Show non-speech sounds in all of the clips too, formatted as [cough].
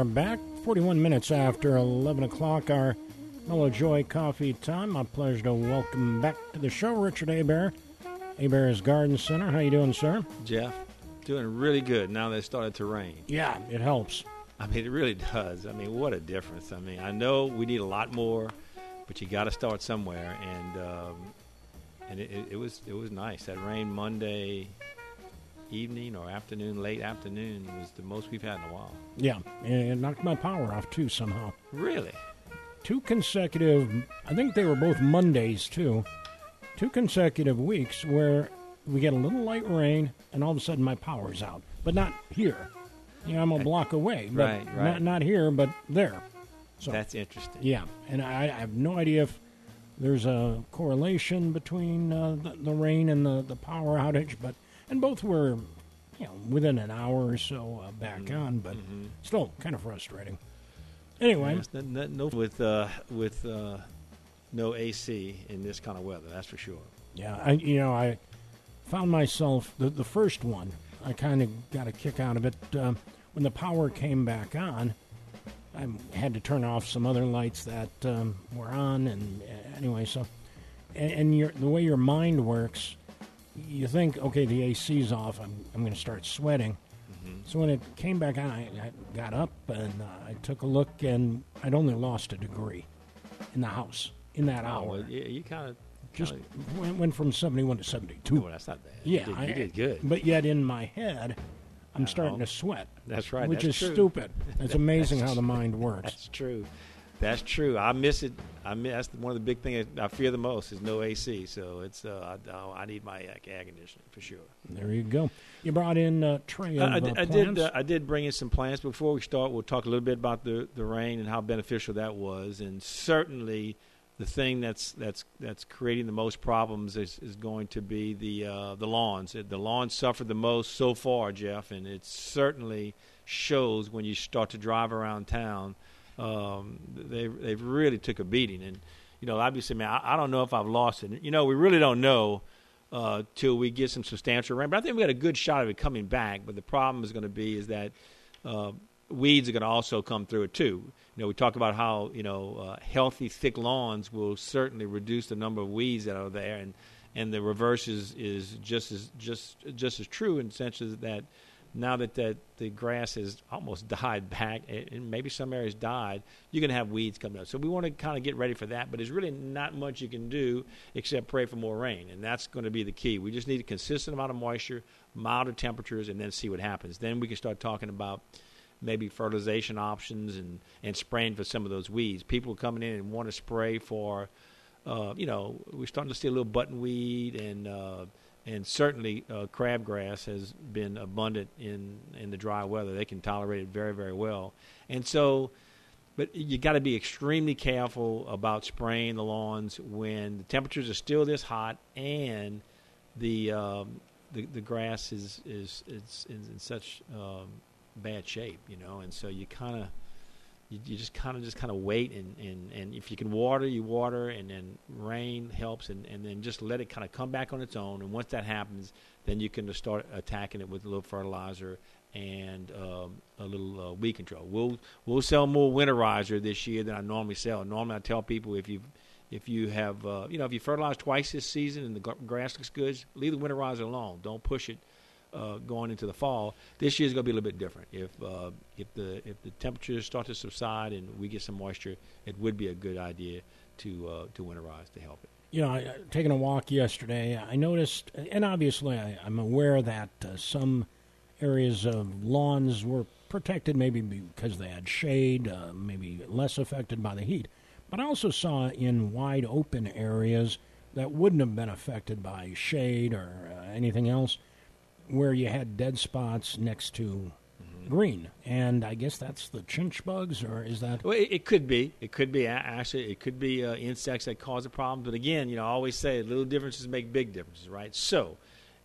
are back. 41 minutes after 11 o'clock, our Mello Joy coffee time. My pleasure to welcome back to the show Richard Hebert, Hebert's Garden Center. How you doing, sir? Jeff, doing really good now that it started to rain. Yeah, it helps. I mean, it really does. I mean, what a difference. I mean, I know we need a lot more, but you got to start somewhere. And um, and it, it, it was it was nice. That rain Monday evening or afternoon, late afternoon, was the most we've had in a while. Yeah, and it knocked my power off too somehow. Really? Two consecutive, I think they were both Mondays too. Two consecutive weeks where we get a little light rain and all of a sudden my power's out, but not here. You know, I'm a block away, but Right, right. not not here, but there. So That's interesting. yeah, and I, I have no idea if there's a correlation between uh, the, the rain and the, the power outage, but and both were, you know, within an hour or so uh, back Mm-hmm. on, but still kind of frustrating. Anyway, Yes, no, no, no- with uh, with uh, no AC in this kind of weather, that's for sure. yeah, I you know I found myself the the first one. I kind of got a kick out of it um, when the power came back on. I had to turn off some other lights that um, were on, and uh, anyway, so and, and your, the way your mind works, you think, okay, the AC's off. I'm I'm going to start sweating. So when it came back on, I, I got up and uh, I took a look, and I'd only lost a degree in the house in that Oh, hour. well, you, you kind of Just went, went from 71 to 72. well, that's not bad. Yeah, you did, I- you did good. But yet in my head, I'm starting Uh-oh. to sweat. That's right, Which that's is true. stupid. It's [laughs] amazing how the mind works. [laughs] That's true. That's true. I miss it. I miss, that's one of the big things I fear the most is no AC. So it's uh, I, I need my air conditioning for sure. There you go. You brought in uh, tray of I, uh, did- I did. Uh, I did bring in some plants. Before we start, we'll talk a little bit about the the rain and how beneficial that was, and certainly the thing that's that's that's creating the most problems is, is going to be the uh, the lawns. The lawns suffered the most so far, Jeff, and it certainly shows when you start to drive around town. Um, they they've really took a beating, and you know, obviously, man, I, I don't know if I've lost it. You know, we really don't know uh, till we get some substantial rain. But I think we got a good shot of it coming back. But the problem is going to be is that uh, weeds are going to also come through it too. You know, we talk about how you know uh, healthy, thick lawns will certainly reduce the number of weeds that are there, and and the reverse is, is just as just just as true in the sense that now that, that the grass has almost [laughs] died back and maybe some areas died, you're going to have weeds coming up. So we want to kind of get ready for that, but there's really not much you can do except pray for more rain, and that's going to be the key. We just need a consistent amount of moisture, milder temperatures, and then see what happens. Then we can start talking about maybe fertilization options and, and spraying for some of those weeds. People coming in and want to spray for, uh, you know, we're starting to see a little buttonweed and uh, and certainly uh, crabgrass has been abundant in in the dry weather. They can tolerate it very very well, and so. But you got to be extremely careful about spraying the lawns when the temperatures are still this hot and the um, the, the grass is is, is, in such um, bad shape, you know, and so you kind of you, you just kind of just kind of wait and, and, and if you can water, you water, and then rain helps, and, and then just let it kind of come back on its own. And once that happens, then you can just start attacking it with a little fertilizer and um, a little uh, weed control. We'll we'll sell more winterizer this year than I normally sell. Normally, I tell people if you if you have uh, you know if you fertilize twice this season and the grass looks good, leave the winterizer alone. Don't push it uh, going into the fall. This year is going to be a little bit different. If uh, if the if the temperatures start to subside and we get some moisture, it would be a good idea to uh, to winterize to help it. you know, I, taking a walk yesterday, I noticed, and obviously I, I'm aware that uh, some areas of lawns were protected maybe because they had shade, uh, maybe less affected by the heat. But I also saw in wide open areas that wouldn't have been affected by shade or uh, anything else where you had dead spots next to green. And I guess that's the chinch bugs, or is that. Well, it, it could be. It could be actually. It could be uh, insects that cause the problem. But again, you know, I always say little differences make big differences, right? So,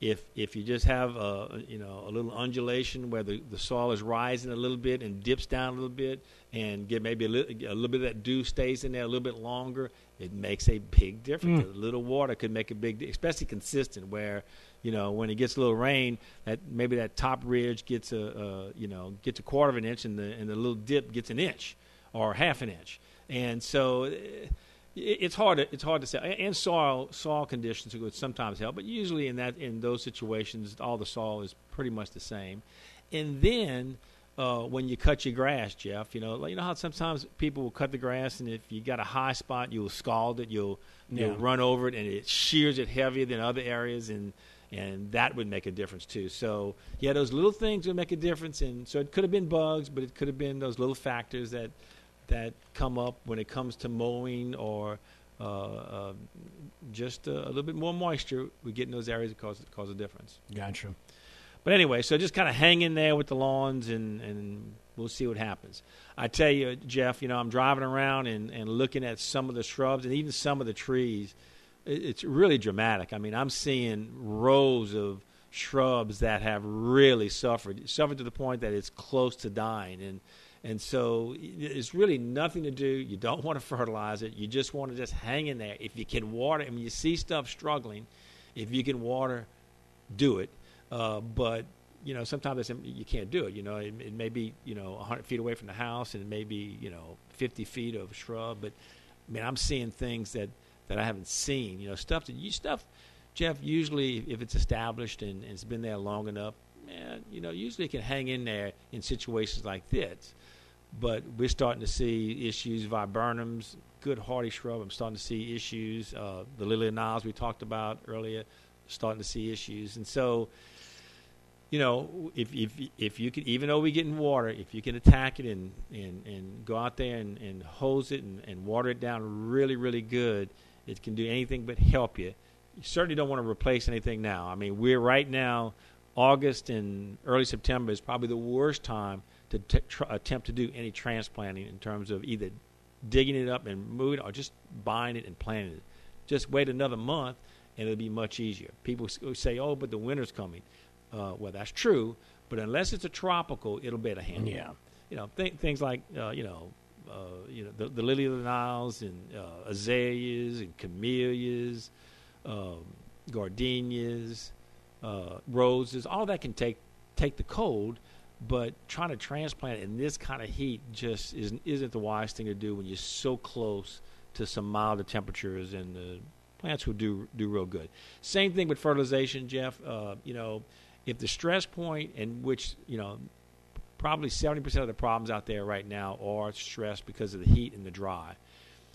if if you just have a you know a little undulation where the, the soil is rising a little bit and dips down a little bit and get maybe a little, a little bit of that dew stays in there a little bit longer it makes a big difference Mm. a little water could make a big especially consistent where you know when it gets a little rain that maybe that top ridge gets a, a you know gets a quarter of an inch and the and the little dip gets an inch or half an inch. And so it- it's hard to, it's hard to say. And soil soil conditions would sometimes help but usually in that in those situations all the soil is pretty much the same. And then uh, when you cut your grass, Jeff, you know, like, you know how sometimes people will cut the grass, and if you got a high spot, you'll scald it, you'll you'll run over it, and it shears it heavier than other areas, and and that would make a difference too. So yeah, those little things would make a difference, and so it could have been bugs, but it could have been those little factors that that come up when it comes to mowing or uh, uh, just a, a little bit more moisture. We get in those areas that cause cause a difference. Gotcha. But anyway, so just kind of hang in there with the lawns, and, and we'll see what happens. I tell you, Jeff, you know, I'm driving around and, and looking at some of the shrubs and even some of the trees. It, it's really dramatic. I mean, I'm seeing rows of shrubs that have really suffered, suffered to the point that it's close to dying. And and so it's really nothing to do. You don't [laughs] want to fertilize it. You just want to just hang in there. If you can water, and when you see stuff struggling, if you can water, do it. Uh, but you know, sometimes you can't do it. You know, it, it may be you know 100 feet away from the house, and it may be you know 50 feet of shrub. But I mean, I'm seeing things that that I haven't seen. You know, stuff that you stuff, Jeff. Usually, if it's established and, and it's been there long enough, man, you know, usually it can hang in there in situations like this. But we're starting to see issues, viburnums, good hardy shrub. I'm starting to see issues. Uh, the lily of Niles we talked about earlier, starting to see issues, and so you know, if if if you can, even though we get in water, if you can attack it and and, and go out there and, and hose it and, and water it down really really good, it can do anything but help you. You certainly don't want to replace anything now. I mean, we're right now, August and early September is probably the worst time to t- tr- attempt to do any transplanting in terms of either digging it up and moving it or just buying it and planting it. Just wait another month and it'll be much easier. People say, "Oh, but the winter's coming." Uh, well, that's true, but unless it's a tropical, it'll be able to handle. Yeah. You know, th- things like uh, you know, you know, the, the lily of the Niles and uh, azaleas and camellias, um, gardenias, uh, roses. All that can take take the cold, but trying to transplant in this kind of heat just isn't isn't the wise thing to do when you're so close to some milder temperatures and the plants will do do real good. Same thing with fertilization, Jeff. Uh, you know, if the stress point in which you know probably 70% of the problems out there right now are stress because of the heat and the dry.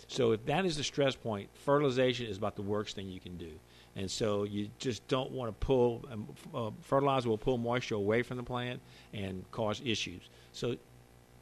So if that is the stress point, fertilization is about the worst thing you can do. And so you just don't want to pull um, uh, fertilizer will pull moisture away from the plant and cause issues. So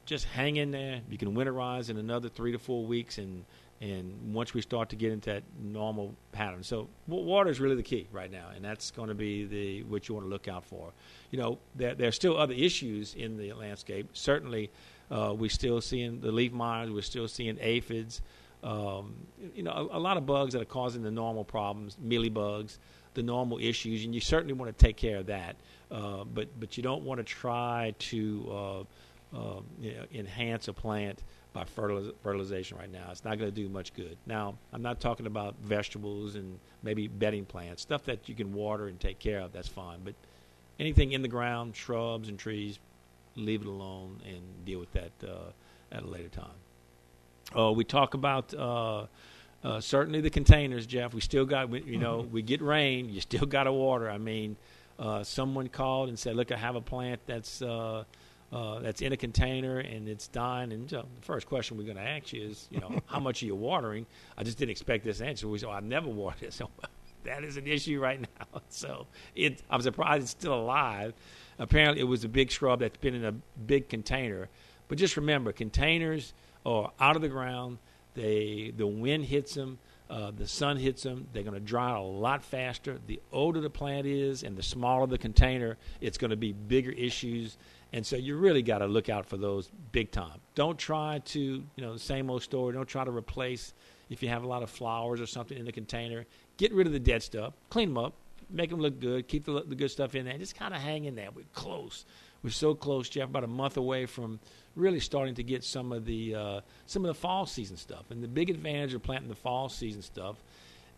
just hang in there. You can winterize in another three to four weeks, and and once we start to get into that normal pattern, so wa- water is really the key right now, and that's going to be the what you want to look out for. You know, there there are still other issues in the landscape. Certainly, uh, we're still seeing the leaf miners. We're still seeing aphids. Um, you know, a, a lot of bugs that are causing the normal problems, mealy bugs, the normal issues, and you certainly want to take care of that. Uh, but but you don't want to try to uh, uh, you know, enhance a plant by fertiliz- fertilization right now. It's not going to do much good. Now, I'm not talking about vegetables and maybe bedding plants, stuff that you can water and take care of. That's fine. But anything in the ground, shrubs and trees, leave it alone and deal with that uh, at a later time. Uh, we talk about uh, uh, certainly the containers, Jeff. We still got, you know, we get rain. You still got to water. I mean, uh, someone called and said, "Look, I have a plant that's uh, that's in a container and it's dying." And the first question we're going to ask you is, you know, [laughs] how much are you watering? I just didn't expect this answer. We said, "I've never watered it." [laughs] So that is an issue right now. [laughs] So it, I'm surprised it's still alive. Apparently, it was a big shrub that's been in a big container. But just remember, containers are out of the ground. They the wind hits them, uh, the sun hits them. They're going to dry a lot faster. The older the plant is, and the smaller the container, it's going to be bigger issues. And so you really got to look out for those big time. Don't try to, you know, the same old story. Don't try to replace if you have a lot of flowers or something in the container. Get rid of the dead stuff, clean them up, make them look good, keep the, the good stuff in there, just kind of hang in there. We're close. We're so close, Jeff. About a month away from really starting to get some of the uh, some of the fall season stuff. And the big advantage of planting the fall season stuff,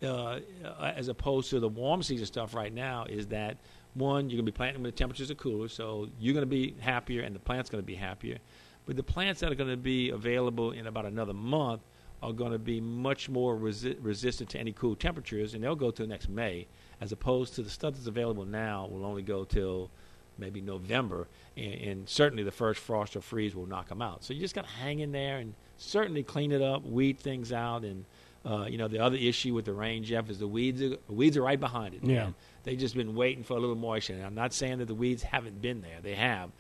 uh, as opposed to the warm season stuff right now, is that one, you're going to be planting when the temperatures are cooler, so you're going to be happier, and the plant's going to be happier. But the plants that are going to be available in about another month are going to be much more resi- resistant to any cool temperatures, and they'll go to next May, as opposed to the stuff that's available now will only go till maybe November, and, and, certainly the first frost or freeze will knock them out. So you just got to hang in there and certainly clean it up, weed things out, and uh, you know the other issue with the rain, Jeff, is the weeds. Are, the weeds are right behind it. Yeah, they've just been waiting for a little moisture. And I'm not saying that the weeds haven't been there; they have,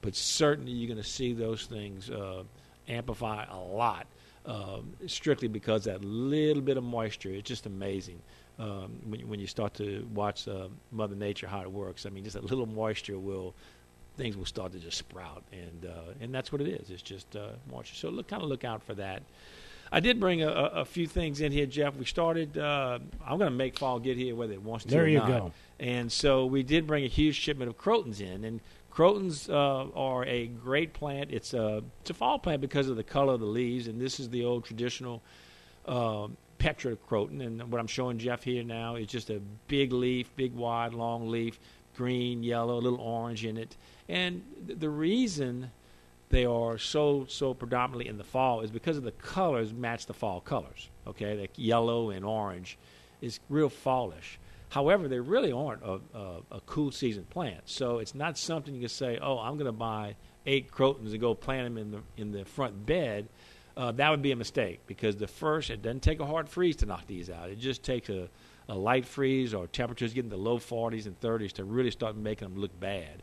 but certainly you're going to see those things uh, amplify a lot. Um, strictly because that little bit of moisture is just amazing um, when, when you start to watch uh, Mother Nature how it works. I mean, just a little moisture will things will start to just sprout, and uh, and that's what it is. It's just uh, moisture. So look, kind of look out for that. I did bring a, a few things in here, Jeff. We started. Uh, I'm going to make fall get here whether it wants to. There you not. go. And so we did bring a huge shipment of crotons in, and crotons uh, are a great plant. It's a it's a fall plant because of the color of the leaves, and this is the old traditional uh, Petra croton. And what I'm showing Jeff here now is just a big leaf, big wide, long leaf, green, yellow, a little orange in it. And th- the reason they are so so predominantly in the fall is because of the colors match the fall colors. Okay, like yellow and orange is real fallish. However, they really aren't a, a, a, cool season plant. So it's not something you can say, "Oh, I'm going to buy eight crotons and go plant them in the in the front bed." Uh, that would be a mistake because the first it doesn't take a hard freeze to knock these out. It just takes a, a light freeze or temperatures getting the low 40s and 30s to really start making them look bad.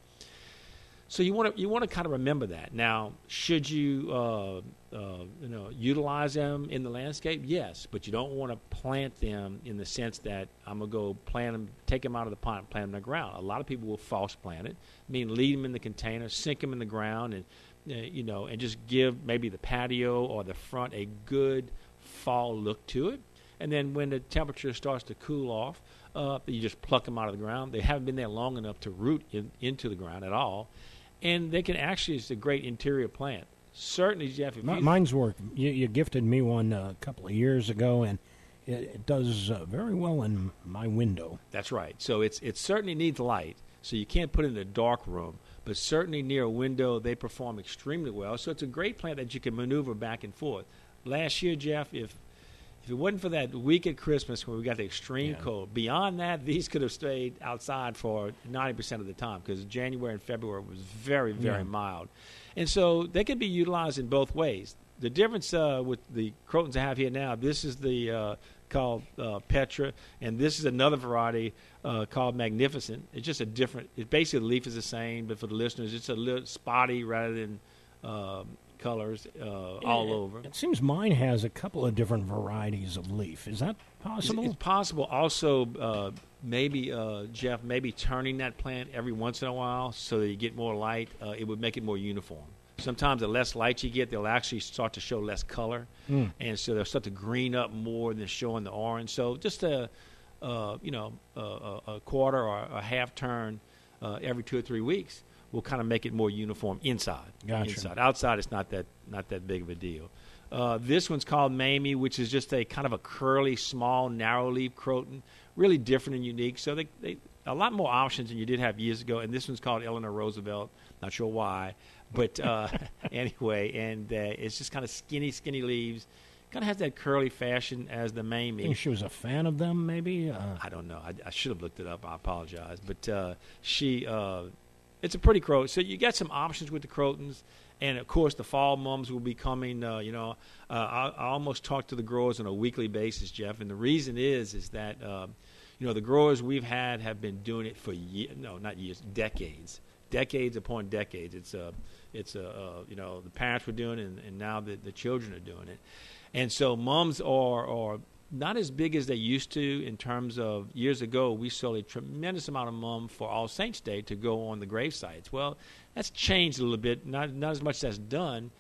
So you want to you want to kind of remember that. Now, should you uh, uh, you know utilize them in the landscape? Yes, but you don't want to plant them in the sense that I'm gonna go plant them, take them out of the pot, and plant them in the ground. A lot of people will false plant it, I mean leave them in the container, sink them in the ground, and uh, you know, and just give maybe the patio or the front a good fall look to it. And then when the temperature starts to cool off, uh, you just pluck them out of the ground. They haven't been there long enough to root in, into the ground at all, and they can actually it's a great interior plant. Certainly, Jeff. If M- mine's work. You, you, gifted me one a couple of years ago, and it, it does uh, very well in my window. That's right. So it's it certainly needs light. So you can't put it in a dark room but certainly near a window, they perform extremely well. So it's a great plant that you can maneuver back and forth. Last year, Jeff, if if it wasn't for that week at Christmas when we got the extreme yeah. cold, beyond that, these could have stayed outside for 90% of the time because January and February was very, very yeah. mild. And so they can be utilized in both ways. The difference uh, with the crotons I have here now, this is the uh, called uh, Petra, and this is another variety uh, called Magnificent. It's just a different. It basically the leaf is the same, but for the listeners, it's a little spotty rather than um, colors uh, all over. It seems mine has a couple of different varieties of leaf. Is that possible? It's, it's possible. Also, uh, maybe uh, Jeff, maybe turning that plant every once in a while so that you get more light. Uh, it would make it more uniform. Sometimes the less light you get, they'll actually start to show less color, mm. and so they'll start to green up more than showing the orange. So just a, uh, you know, a, a, quarter or a half turn uh, every two or three weeks will kind of make it more uniform inside. Gotcha. Inside, outside, it's not that not that big of a deal. Uh, this one's called Mamie, which is just a kind of a curly, small, narrow leaf croton, really different and unique. So they, they a lot more options than you did have years ago. And this one's called Eleanor Roosevelt. Not sure why, but uh, [laughs] anyway, and uh, it's just kind of skinny, skinny leaves. Kind of has that curly fashion as the Mamie. I think she was a fan of them, maybe. Uh, I don't know. I, I, should have looked it up. I apologize, but uh, she. Uh, it's a pretty croton. So you got some options with the crotons, and of course the fall mums will be coming. Uh, you know, I, I, almost talk to the growers on a weekly basis, Jeff, and the reason is is that you know the growers we've had have been doing it for years. No, not years, decades decades upon decades. It's a, it's a, uh, you know, the parents were doing it, and, and now the, the children are doing it. And so mums are, are not as big as they used to in terms of years ago. We sold a tremendous amount of mum for All Saints Day to go on the grave sites. Well, that's changed a little bit. Not not as much as done.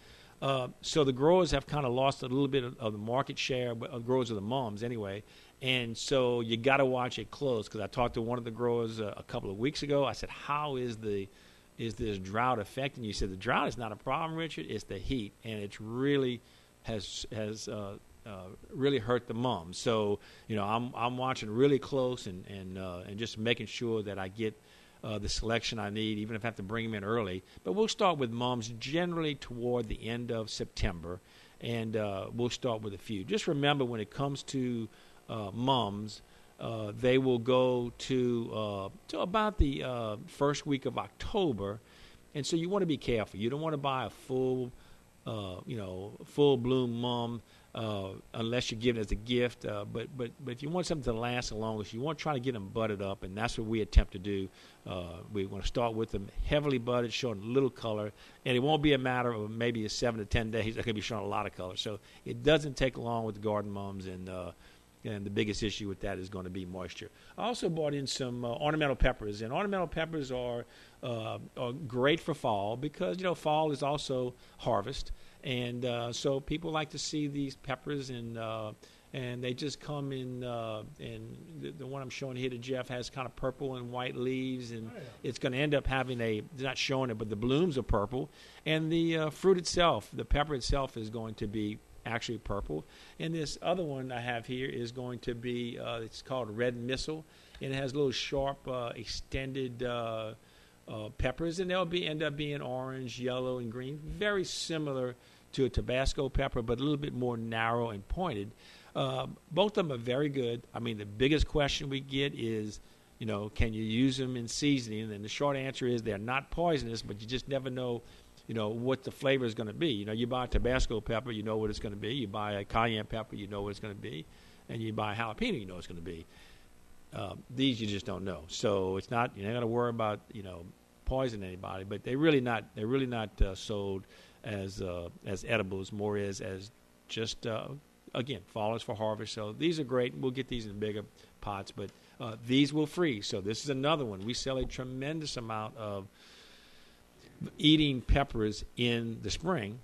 Uh, so the growers have kind of lost a little bit of, of the market share, but uh, growers of the mums anyway. And so you got to watch it close because I talked to one of the growers uh, a couple of weeks ago. I said, "How is the is this drought affecting you?" Said, "The drought is not a problem, Richard. It's the heat, and it's really has has uh, uh, really hurt the mums. So you know, I'm I'm watching really close and and uh, and just making sure that I get uh, the selection I need, even if I have to bring them in early. But we'll start with mums generally toward the end of September, and uh, we'll start with a few. Just remember when it comes to uh, mums. Uh, they will go to to about the first week of October, and so you want to be careful. You don't want to buy a full, you know, full bloom mum uh, unless you give it as a gift. Uh, but but but if you want something to last the longest, you want to try to get them budded up, and that's what we attempt to do. Uh, we want to start with them heavily budded, showing little color, and it won't be a matter of maybe a seven to ten days. They're going to be showing a lot of color, so it doesn't take long with the garden mums and. Uh, and the biggest issue with that is going to be moisture. I also bought in some uh, ornamental peppers, and ornamental peppers are, uh, are great for fall because you know fall is also harvest, and uh, so people like to see these peppers and uh, and they just come in uh, and the, the, one I'm showing here to Jeff has kind of purple and white leaves and oh, yeah. it's going to end up having a not showing it but the blooms are purple. And the uh, fruit itself the pepper itself is going to be actually purple. And this other one I have here is going to be uh, it's called red missile. And it has little sharp uh, extended uh, peppers, and they'll be end up being orange, yellow, and green, very similar to a Tabasco pepper, but a little bit more narrow and pointed. Uh, both of them are very good. I mean, the biggest question we get is, you know, can you use them in seasoning? And the short answer is they're not poisonous, but you just never know, you know, what the flavor is going to be. You know, you buy a Tabasco pepper, you know what it's going to be. You buy a cayenne pepper, you know what it's going to be, and you buy a jalapeno, you know what it's going to be. Uh, these you just don't know. So it's not you're not going to worry about you know poison anybody, but they're really not they're really not uh, sold as uh, as edibles, more as as just uh, again fallers for harvest. So these are great. We'll get these in bigger pots, but uh, these will freeze. So this is another one. We sell a tremendous amount of eating peppers in the spring,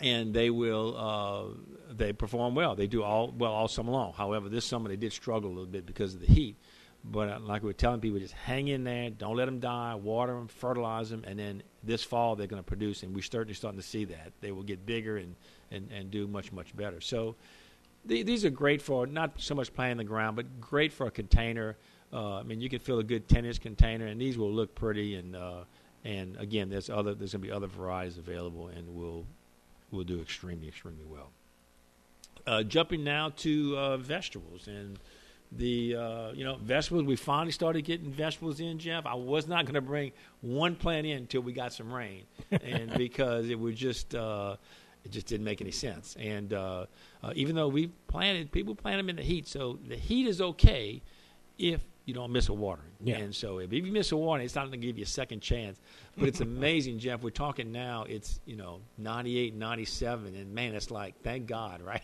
and they will uh, they perform well. They do all well all summer long. However, this summer they did struggle a little bit because of the heat. But uh, like we are telling people, just hang in there. Don't let them die. Water them, fertilize them, and then this fall they're going to produce. And we're certainly starting to see that they will get bigger and and, and do much much better. So the, these are great for not so much playing the ground, but great for a container. Uh, I mean, you can fill a good ten inch container, and these will look pretty. And uh, and again, there's other there's going to be other varieties available, and we'll we'll do extremely extremely well. Uh, jumping now to uh, vegetables and the uh, you know vegetables. We finally started getting vegetables in, Jeff. I was not going to bring one plant in until we got some rain, and [laughs] because it was just uh, it just didn't make any sense. And uh, uh, even though we planted, people plant them in the heat, so the heat is okay if you don't miss a watering. Yeah. And so if, if you miss a watering, it's not going to give you a second chance. But it's [laughs] amazing, Jeff. We're talking now. It's you know 98, 97, and man, it's like thank God, right?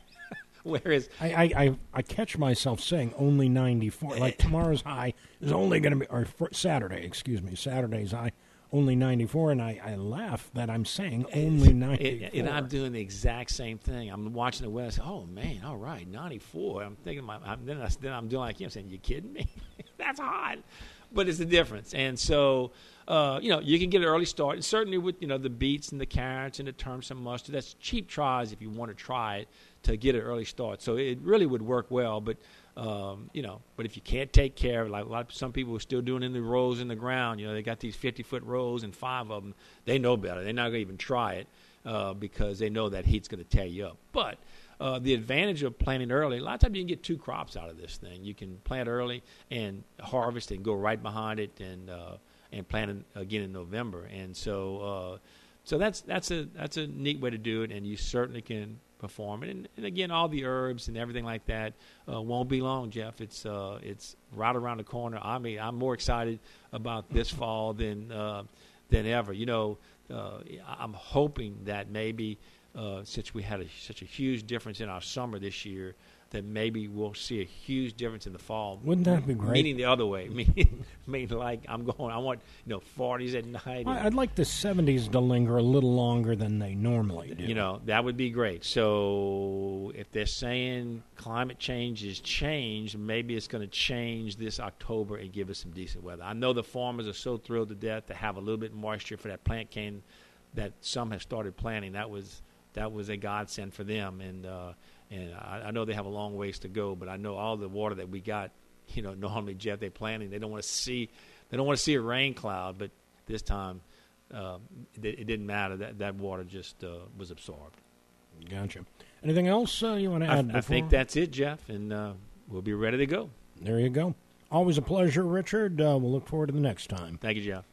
[laughs] Whereas I, I, I, I, catch myself saying only 94. Like tomorrow's high is only going to be, or Saturday, excuse me, Saturday's high only 94, and I, I laugh that I'm saying only 94. And I'm doing the exact same thing. I'm watching the weather. Oh man, all right, 94. I'm thinking, my, I'm, then, I, then I'm doing like you. I'm saying, you kidding me? [laughs] That's hot. But it's the difference. And so, uh, you know, you can get an early start. And certainly with, you know, the beets and the carrots and the turnips and mustard, that's cheap tries if you want to try it to get an early start. So it really would work well. But um, you know, but if you can't take care of, it, like a lot of some people are still doing in the rows in the ground. You know, they got these fifty foot rows and five of them. They know better. They're not going to even try it uh, because they know that heat's going to tear you up. But uh, the advantage of planting early, a lot of times you can get two crops out of this thing. You can plant early and harvest and go right behind it and uh, and plant again in November. And so uh, so that's that's a that's a neat way to do it. And you certainly can perform. It. And, and again, all the herbs and everything like that uh, won't be long, Jeff. It's uh, it's right around the corner. I mean, I'm more excited about this [laughs] fall than uh, than ever. You know, uh, I'm hoping that maybe uh, since we had a, such a huge difference in our summer this year, that maybe we'll see a huge difference in the fall. Wouldn't that be great? Meaning the other way, [laughs] meaning, meaning like I'm going. I want you know 40s at night. I- I'd like the 70s to linger a little longer than they normally do. You know, that would be great. So if they're saying climate change is changed, maybe it's going to change this October and give us some decent weather. I know the farmers are so thrilled to death to have a little bit of moisture for that plant cane that some have started planting. That was that was a godsend for them, and uh, and I, I know they have a long ways to go, but I know all the water that we got. You know, [laughs] normally Jeff, they're planting. They don't want to see they don't want to see a rain cloud, but this time um, it, it didn't matter. That that water just uh, was absorbed. Gotcha. Anything else uh, you want to add? I think that's it, Jeff, and uh, we'll be ready to go. There you go. Always a pleasure, Richard. Uh, we'll look forward to the next time. Thank you, Jeff.